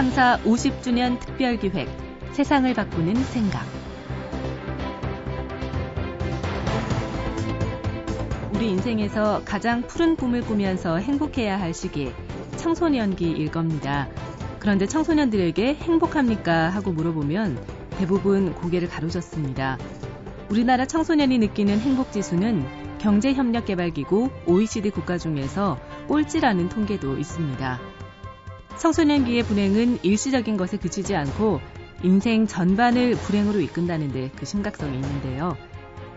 창사 50주년 특별기획 세상을 바꾸는 생각 우리 인생에서 가장 푸른 꿈을 꾸면서 행복해야 할 시기 청소년기일 겁니다. 그런데 청소년들에게 행복합니까? 하고 물어보면 대부분 고개를 가로젓습니다. 우리나라 청소년이 느끼는 행복 지수는 경제협력개발기구 OECD 국가 중에서 꼴찌라는 통계도 있습니다. 청소년기의 불행은 일시적인 것에 그치지 않고 인생 전반을 불행으로 이끈다는데 그 심각성이 있는데요.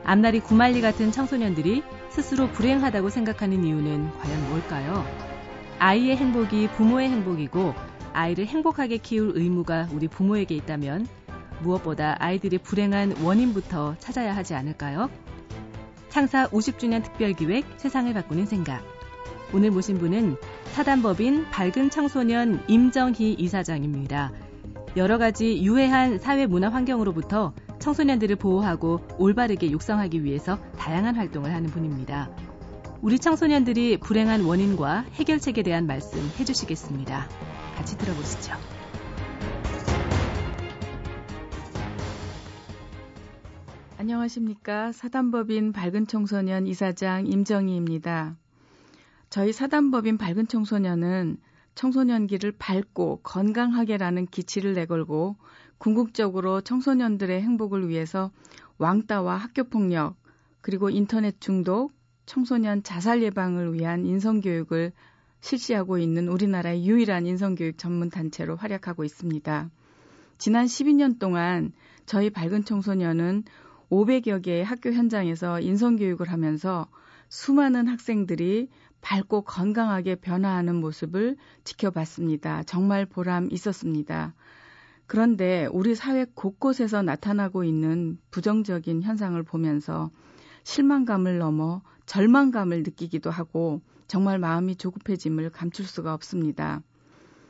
앞날이 구말리 같은 청소년들이 스스로 불행하다고 생각하는 이유는 과연 뭘까요? 아이의 행복이 부모의 행복이고 아이를 행복하게 키울 의무가 우리 부모에게 있다면 무엇보다 아이들의 불행한 원인부터 찾아야 하지 않을까요? 창사 50주년 특별기획 세상을 바꾸는 생각. 오늘 모신 분은 사단법인 밝은 청소년 임정희 이사장입니다. 여러 가지 유해한 사회 문화 환경으로부터 청소년들을 보호하고 올바르게 육성하기 위해서 다양한 활동을 하는 분입니다. 우리 청소년들이 불행한 원인과 해결책에 대한 말씀 해주시겠습니다. 같이 들어보시죠. 안녕하십니까. 사단법인 밝은 청소년 이사장 임정희입니다. 저희 사단법인 밝은 청소년은 청소년기를 밝고 건강하게라는 기치를 내걸고 궁극적으로 청소년들의 행복을 위해서 왕따와 학교폭력, 그리고 인터넷 중독, 청소년 자살 예방을 위한 인성교육을 실시하고 있는 우리나라의 유일한 인성교육 전문 단체로 활약하고 있습니다. 지난 12년 동안 저희 밝은 청소년은 500여 개의 학교 현장에서 인성교육을 하면서 수많은 학생들이 밝고 건강하게 변화하는 모습을 지켜봤습니다. 정말 보람 있었습니다. 그런데 우리 사회 곳곳에서 나타나고 있는 부정적인 현상을 보면서 실망감을 넘어 절망감을 느끼기도 하고 정말 마음이 조급해짐을 감출 수가 없습니다.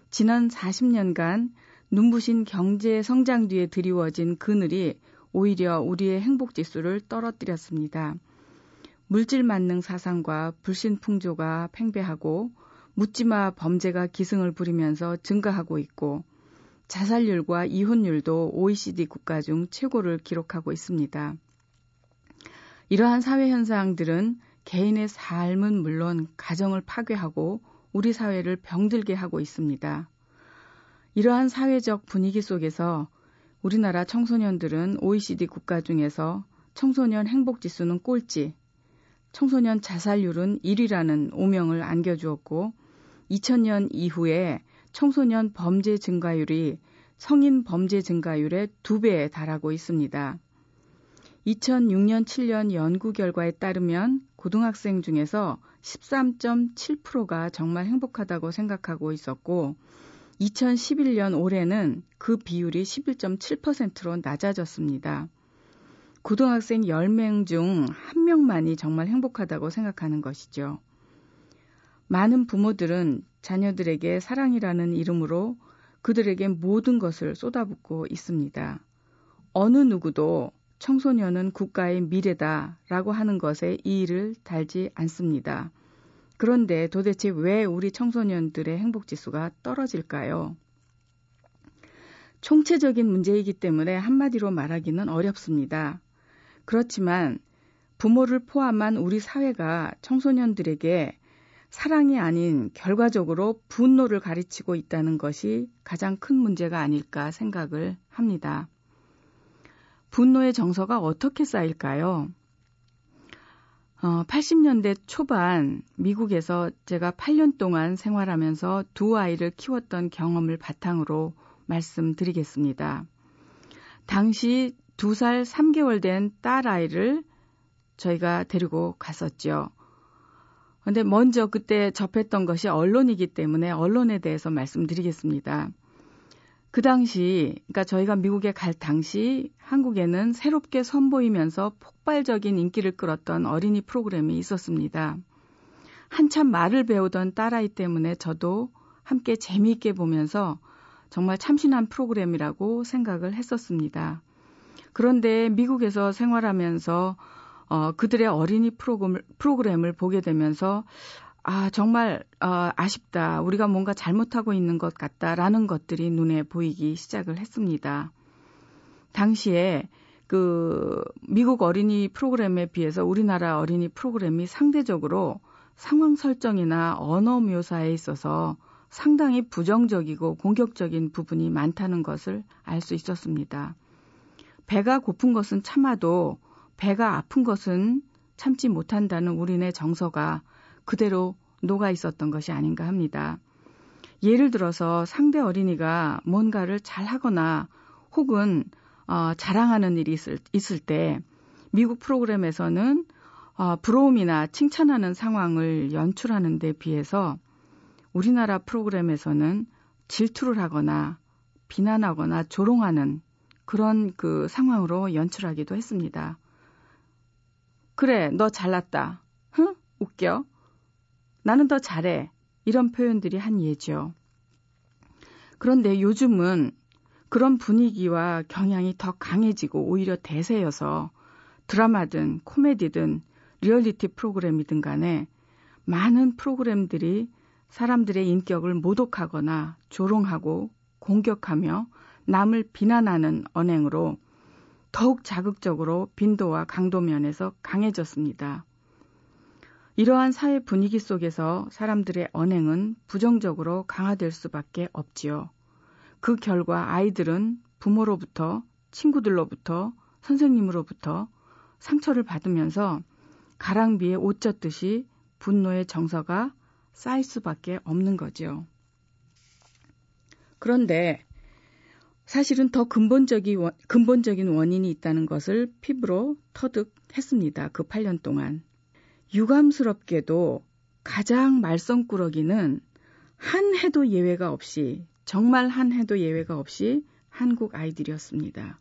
지난 40년간 눈부신 경제 성장 뒤에 드리워진 그늘이 오히려 우리의 행복 지수를 떨어뜨렸습니다. 물질 만능 사상과 불신 풍조가 팽배하고 묻지마 범죄가 기승을 부리면서 증가하고 있고 자살률과 이혼율도 OECD 국가 중 최고를 기록하고 있습니다. 이러한 사회 현상들은 개인의 삶은 물론 가정을 파괴하고 우리 사회를 병들게 하고 있습니다. 이러한 사회적 분위기 속에서 우리나라 청소년들은 OECD 국가 중에서 청소년 행복 지수는 꼴찌, 청소년 자살률은 1위라는 오명을 안겨주었고 2000년 이후에 청소년 범죄 증가율이 성인 범죄 증가율의 2배에 달하고 있습니다. 2006년 7년 연구 결과에 따르면 고등학생 중에서 13.7%가 정말 행복하다고 생각하고 있었고 2011년 올해는 그 비율이 11.7%로 낮아졌습니다. 고등학생 10명 중 1명만이 정말 행복하다고 생각하는 것이죠. 많은 부모들은 자녀들에게 사랑이라는 이름으로 그들에게 모든 것을 쏟아붓고 있습니다. 어느 누구도 청소년은 국가의 미래다 라고 하는 것에 이의를 달지 않습니다. 그런데 도대체 왜 우리 청소년들의 행복 지수가 떨어질까요? 총체적인 문제이기 때문에 한마디로 말하기는 어렵습니다. 그렇지만 부모를 포함한 우리 사회가 청소년들에게 사랑이 아닌 결과적으로 분노를 가르치고 있다는 것이 가장 큰 문제가 아닐까 생각을 합니다. 분노의 정서가 어떻게 쌓일까요? 어, 80년대 초반 미국에서 제가 8년 동안 생활하면서 두 아이를 키웠던 경험을 바탕으로 말씀드리겠습니다. 당시 2살 3개월 된 딸 아이를 저희가 데리고 갔었죠. 근데 먼저 그때 접했던 것이 언론이기 때문에 언론에 대해서 말씀드리겠습니다. 그 당시, 그러니까 저희가 미국에 갈 당시 한국에는 새롭게 선보이면서 폭발적인 인기를 끌었던 어린이 프로그램이 있었습니다. 한참 말을 배우던 딸아이 때문에 저도 함께 재미있게 보면서 정말 참신한 프로그램이라고 생각을 했었습니다. 그런데 미국에서 생활하면서 어, 그들의 어린이 프로그램을, 프로그램을 보게 되면서 아, 정말 어, 아쉽다. 우리가 뭔가 잘못하고 있는 것 같다라는 것들이 눈에 보이기 시작을 했습니다. 당시에 그 미국 어린이 프로그램에 비해서 우리나라 어린이 프로그램이 상대적으로 상황 설정이나 언어 묘사에 있어서 상당히 부정적이고 공격적인 부분이 많다는 것을 알 수 있었습니다. 배가 고픈 것은 참아도 배가 아픈 것은 참지 못한다는 우리네 정서가 그대로 녹아 있었던 것이 아닌가 합니다. 예를 들어서 상대 어린이가 뭔가를 잘 하거나 혹은 어, 자랑하는 일이 있을, 있을 때 미국 프로그램에서는 어, 부러움이나 칭찬하는 상황을 연출하는 데 비해서 우리나라 프로그램에서는 질투를 하거나 비난하거나 조롱하는 그런 그 상황으로 연출하기도 했습니다. 그래, 너 잘났다. 흥? 웃겨. 나는 더 잘해. 이런 표현들이 한 예죠. 그런데 요즘은 그런 분위기와 경향이 더 강해지고 오히려 대세여서 드라마든 코미디든 리얼리티 프로그램이든 간에 많은 프로그램들이 사람들의 인격을 모독하거나 조롱하고 공격하며 남을 비난하는 언행으로 더욱 자극적으로 빈도와 강도 면에서 강해졌습니다. 이러한 사회 분위기 속에서 사람들의 언행은 부정적으로 강화될 수밖에 없지요. 그 결과 아이들은 부모로부터, 친구들로부터, 선생님으로부터 상처를 받으면서 가랑비에 옷 젖듯이 분노의 정서가 쌓일 수밖에 없는 거죠. 그런데 사실은 더 근본적인, 근본적인 원인이 있다는 것을 피부로 터득했습니다. 그 8년 동안. 유감스럽게도 가장 말썽꾸러기는 한 해도 예외가 없이 정말 한 해도 예외가 없이 한국 아이들이었습니다.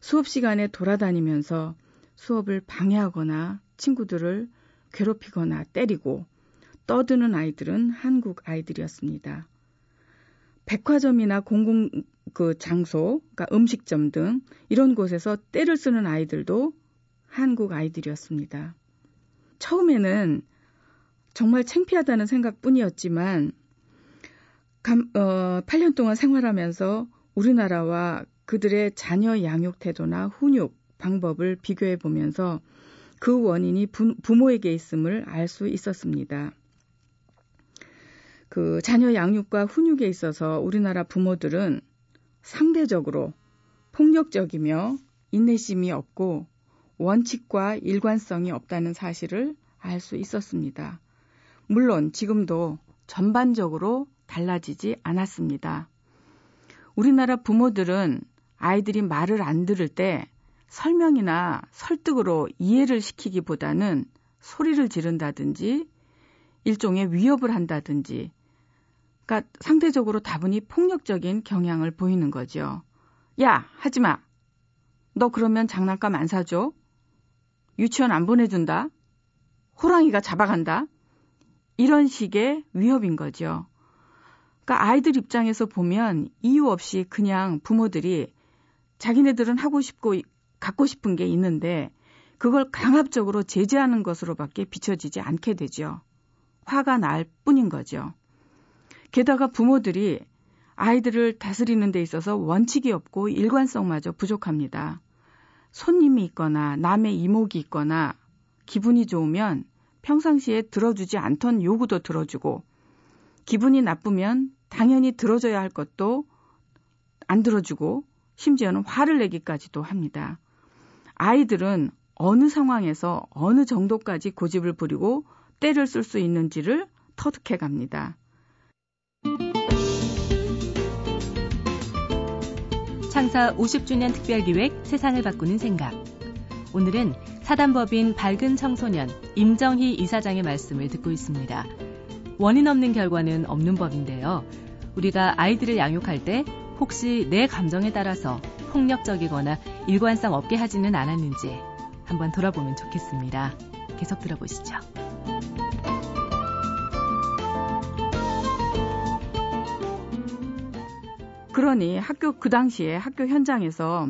수업 시간에 돌아다니면서 수업을 방해하거나 친구들을 괴롭히거나 때리고 떠드는 아이들은 한국 아이들이었습니다. 백화점이나 공공 그 장소, 그러니까 음식점 등 이런 곳에서 때를 쓰는 아이들도 한국 아이들이었습니다. 처음에는 정말 창피하다는 생각뿐이었지만 감, 어, 8년 동안 생활하면서 우리나라와 그들의 자녀 양육 태도나 훈육 방법을 비교해 보면서 그 원인이 부, 부모에게 있음을 알 수 있었습니다. 그 자녀 양육과 훈육에 있어서 우리나라 부모들은 상대적으로 폭력적이며 인내심이 없고 원칙과 일관성이 없다는 사실을 알 수 있었습니다. 물론 지금도 전반적으로 달라지지 않았습니다. 우리나라 부모들은 아이들이 말을 안 들을 때 설명이나 설득으로 이해를 시키기보다는 소리를 지른다든지 일종의 위협을 한다든지 그러니까 상대적으로 다분히 폭력적인 경향을 보이는 거죠. 야, 하지 마. 너 그러면 장난감 안 사줘? 유치원 안 보내준다? 호랑이가 잡아간다? 이런 식의 위협인 거죠. 그러니까 아이들 입장에서 보면 이유 없이 그냥 부모들이 자기네들은 하고 싶고 갖고 싶은 게 있는데 그걸 강압적으로 제재하는 것으로밖에 비춰지지 않게 되죠. 화가 날 뿐인 거죠. 게다가 부모들이 아이들을 다스리는 데 있어서 원칙이 없고 일관성마저 부족합니다. 손님이 있거나 남의 이목이 있거나 기분이 좋으면 평상시에 들어주지 않던 요구도 들어주고 기분이 나쁘면 당연히 들어줘야 할 것도 안 들어주고 심지어는 화를 내기까지도 합니다. 아이들은 어느 상황에서 어느 정도까지 고집을 부리고 때를 쓸 수 있는지를 터득해 갑니다. 창사 50주년 특별기획 세상을 바꾸는 생각. 오늘은 사단법인 밝은 청소년 임정희 이사장의 말씀을 듣고 있습니다. 원인 없는 결과는 없는 법인데요. 우리가 아이들을 양육할 때 혹시 내 감정에 따라서 폭력적이거나 일관성 없게 하지는 않았는지 한번 돌아보면 좋겠습니다. 계속 들어보시죠. 그러니 학교 그 당시에 학교 현장에서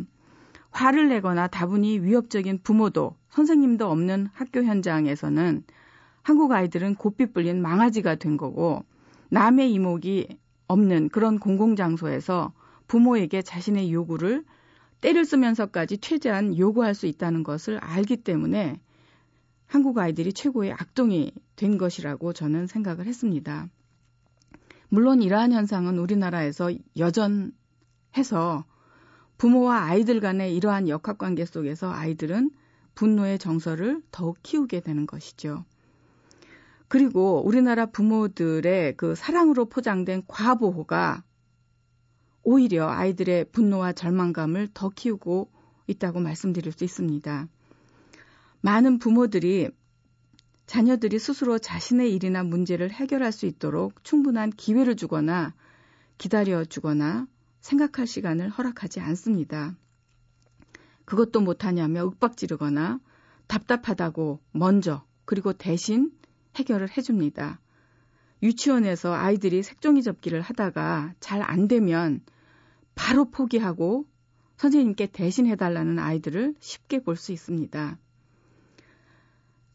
화를 내거나 다분히 위협적인 부모도 선생님도 없는 학교 현장에서는 한국 아이들은 불린 망아지가 된 거고 남의 이목이 없는 그런 공공장소에서 부모에게 자신의 요구를 때를 쓰면서까지 최대한 요구할 수 있다는 것을 알기 때문에 한국 아이들이 최고의 악동이 된 것이라고 저는 생각을 했습니다. 물론 이러한 현상은 우리나라에서 여전해서 부모와 아이들 간의 이러한 역학 관계 속에서 아이들은 분노의 정서를 더욱 키우게 되는 것이죠. 그리고 우리나라 부모들의 그 사랑으로 포장된 과보호가 오히려 아이들의 분노와 절망감을 더 키우고 있다고 말씀드릴 수 있습니다. 많은 부모들이 자녀들이 스스로 자신의 일이나 문제를 해결할 수 있도록 충분한 기회를 주거나 기다려 주거나 생각할 시간을 허락하지 않습니다. 그것도 못하냐며 윽박지르거나 답답하다고 먼저 그리고 대신 해결을 해줍니다. 유치원에서 아이들이 색종이 접기를 하다가 잘 안 되면 바로 포기하고 선생님께 대신 해달라는 아이들을 쉽게 볼 수 있습니다.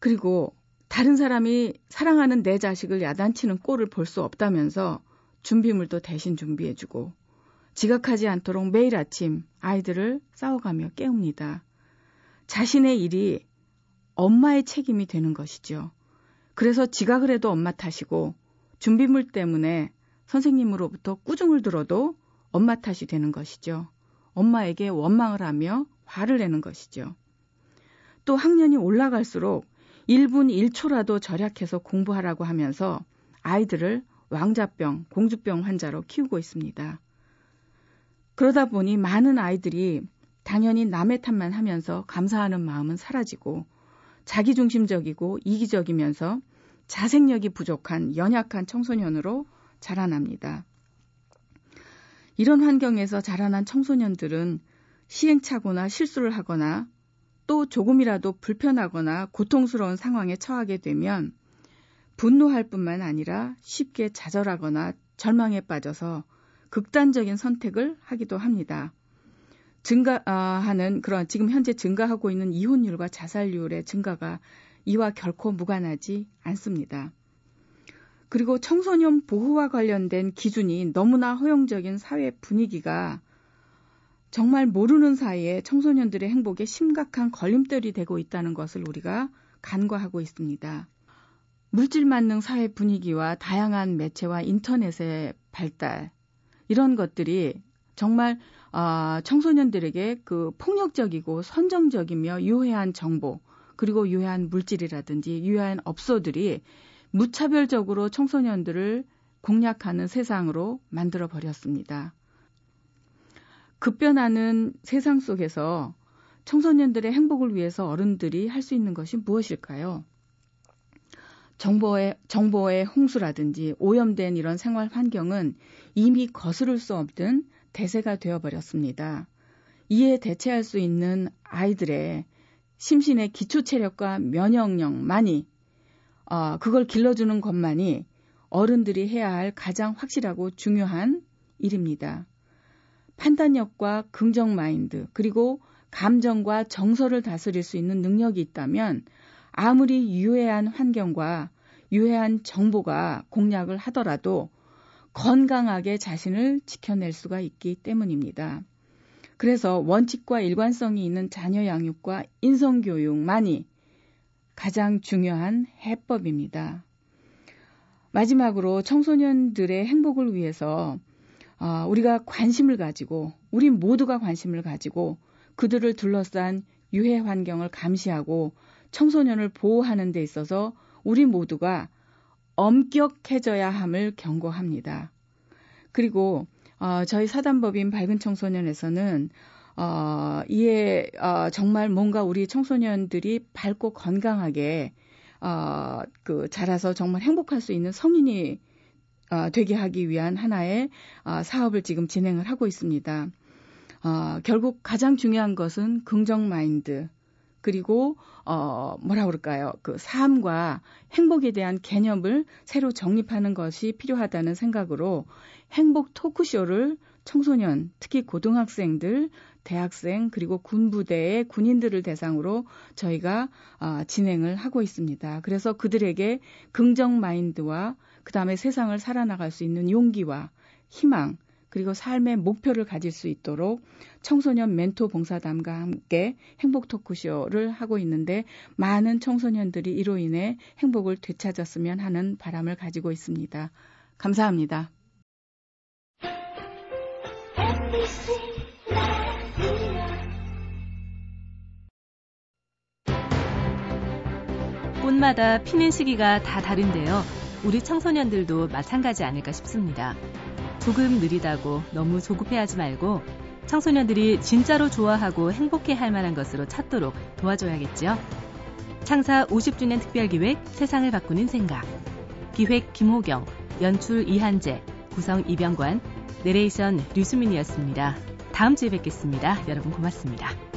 그리고 다른 사람이 사랑하는 내 자식을 야단치는 꼴을 볼 수 없다면서 준비물도 대신 준비해주고 지각하지 않도록 매일 아침 아이들을 싸워가며 깨웁니다. 자신의 일이 엄마의 책임이 되는 것이죠. 그래서 지각을 해도 엄마 탓이고 준비물 때문에 선생님으로부터 꾸중을 들어도 엄마 탓이 되는 것이죠. 엄마에게 원망을 하며 화를 내는 것이죠. 또 학년이 올라갈수록 1분 1초라도 절약해서 공부하라고 하면서 아이들을 왕자병, 공주병 환자로 키우고 있습니다. 그러다 보니 많은 아이들이 당연히 남의 탓만 하면서 감사하는 마음은 사라지고 자기중심적이고 이기적이면서 자생력이 부족한 연약한 청소년으로 자라납니다. 이런 환경에서 자라난 청소년들은 시행착오나 실수를 하거나 또 조금이라도 불편하거나 고통스러운 상황에 처하게 되면 분노할 뿐만 아니라 쉽게 좌절하거나 절망에 빠져서 극단적인 선택을 하기도 합니다. 증가하는 그런 지금 현재 증가하고 있는 이혼율과 자살률의 증가가 이와 결코 무관하지 않습니다. 그리고 청소년 보호와 관련된 기준이 너무나 허용적인 사회 분위기가 정말 모르는 사이에 청소년들의 행복에 심각한 걸림돌이 되고 있다는 것을 우리가 간과하고 있습니다. 물질 만능 사회 분위기와 다양한 매체와 인터넷의 발달 이런 것들이 정말 어, 청소년들에게 그 폭력적이고 선정적이며 유해한 정보 그리고 유해한 물질이라든지 유해한 업소들이 무차별적으로 청소년들을 공략하는 세상으로 만들어 버렸습니다. 급변하는 세상 속에서 청소년들의 행복을 위해서 어른들이 할 수 있는 것이 무엇일까요? 정보의, 정보의 홍수라든지 오염된 이런 생활 환경은 이미 거스를 수 없는 대세가 되어버렸습니다. 이에 대체할 수 있는 아이들의 심신의 기초 체력과 면역력만이 어, 그걸 길러주는 것만이 어른들이 해야 할 가장 확실하고 중요한 일입니다. 판단력과 긍정 마인드, 그리고 감정과 정서를 다스릴 수 있는 능력이 있다면 아무리 유해한 환경과 유해한 정보가 공략을 하더라도 건강하게 자신을 지켜낼 수가 있기 때문입니다. 그래서 원칙과 일관성이 있는 자녀 양육과 인성 교육만이 가장 중요한 해법입니다. 마지막으로 청소년들의 행복을 위해서 어, 우리가 관심을 가지고 우리 모두가 관심을 가지고 그들을 둘러싼 유해 환경을 감시하고 청소년을 보호하는 데 있어서 우리 모두가 엄격해져야 함을 경고합니다. 그리고 어, 저희 사단법인 밝은 청소년에서는 어, 이에 어, 정말 뭔가 우리 청소년들이 밝고 건강하게 어, 그 자라서 정말 행복할 수 있는 성인이 어, 되게 하기 위한 하나의 어, 사업을 지금 진행을 하고 있습니다. 어, 결국 가장 중요한 것은 긍정 마인드 그리고 어 뭐라 그럴까요? 그 삶과 행복에 대한 개념을 새로 정립하는 것이 필요하다는 생각으로 행복 토크쇼를 청소년, 특히 고등학생들, 대학생 그리고 군부대의 군인들을 대상으로 저희가 어, 진행을 하고 있습니다. 그래서 그들에게 긍정 마인드와 그 다음에 세상을 살아나갈 수 있는 용기와 희망 그리고 삶의 목표를 가질 수 있도록 청소년 멘토 봉사담과 함께 행복 토크쇼를 하고 있는데 많은 청소년들이 이로 인해 행복을 되찾았으면 하는 바람을 가지고 있습니다. 감사합니다. 꽃마다 피는 시기가 다 다른데요. 우리 청소년들도 마찬가지 아닐까 싶습니다. 조금 느리다고 너무 조급해하지 말고 청소년들이 진짜로 좋아하고 행복해 할 만한 것으로 찾도록 도와줘야겠죠. 창사 50주년 특별기획 세상을 바꾸는 생각. 기획 김호경, 연출 이한재, 구성 이병관, 내레이션 류수민이었습니다. 다음 주에 뵙겠습니다. 여러분 고맙습니다.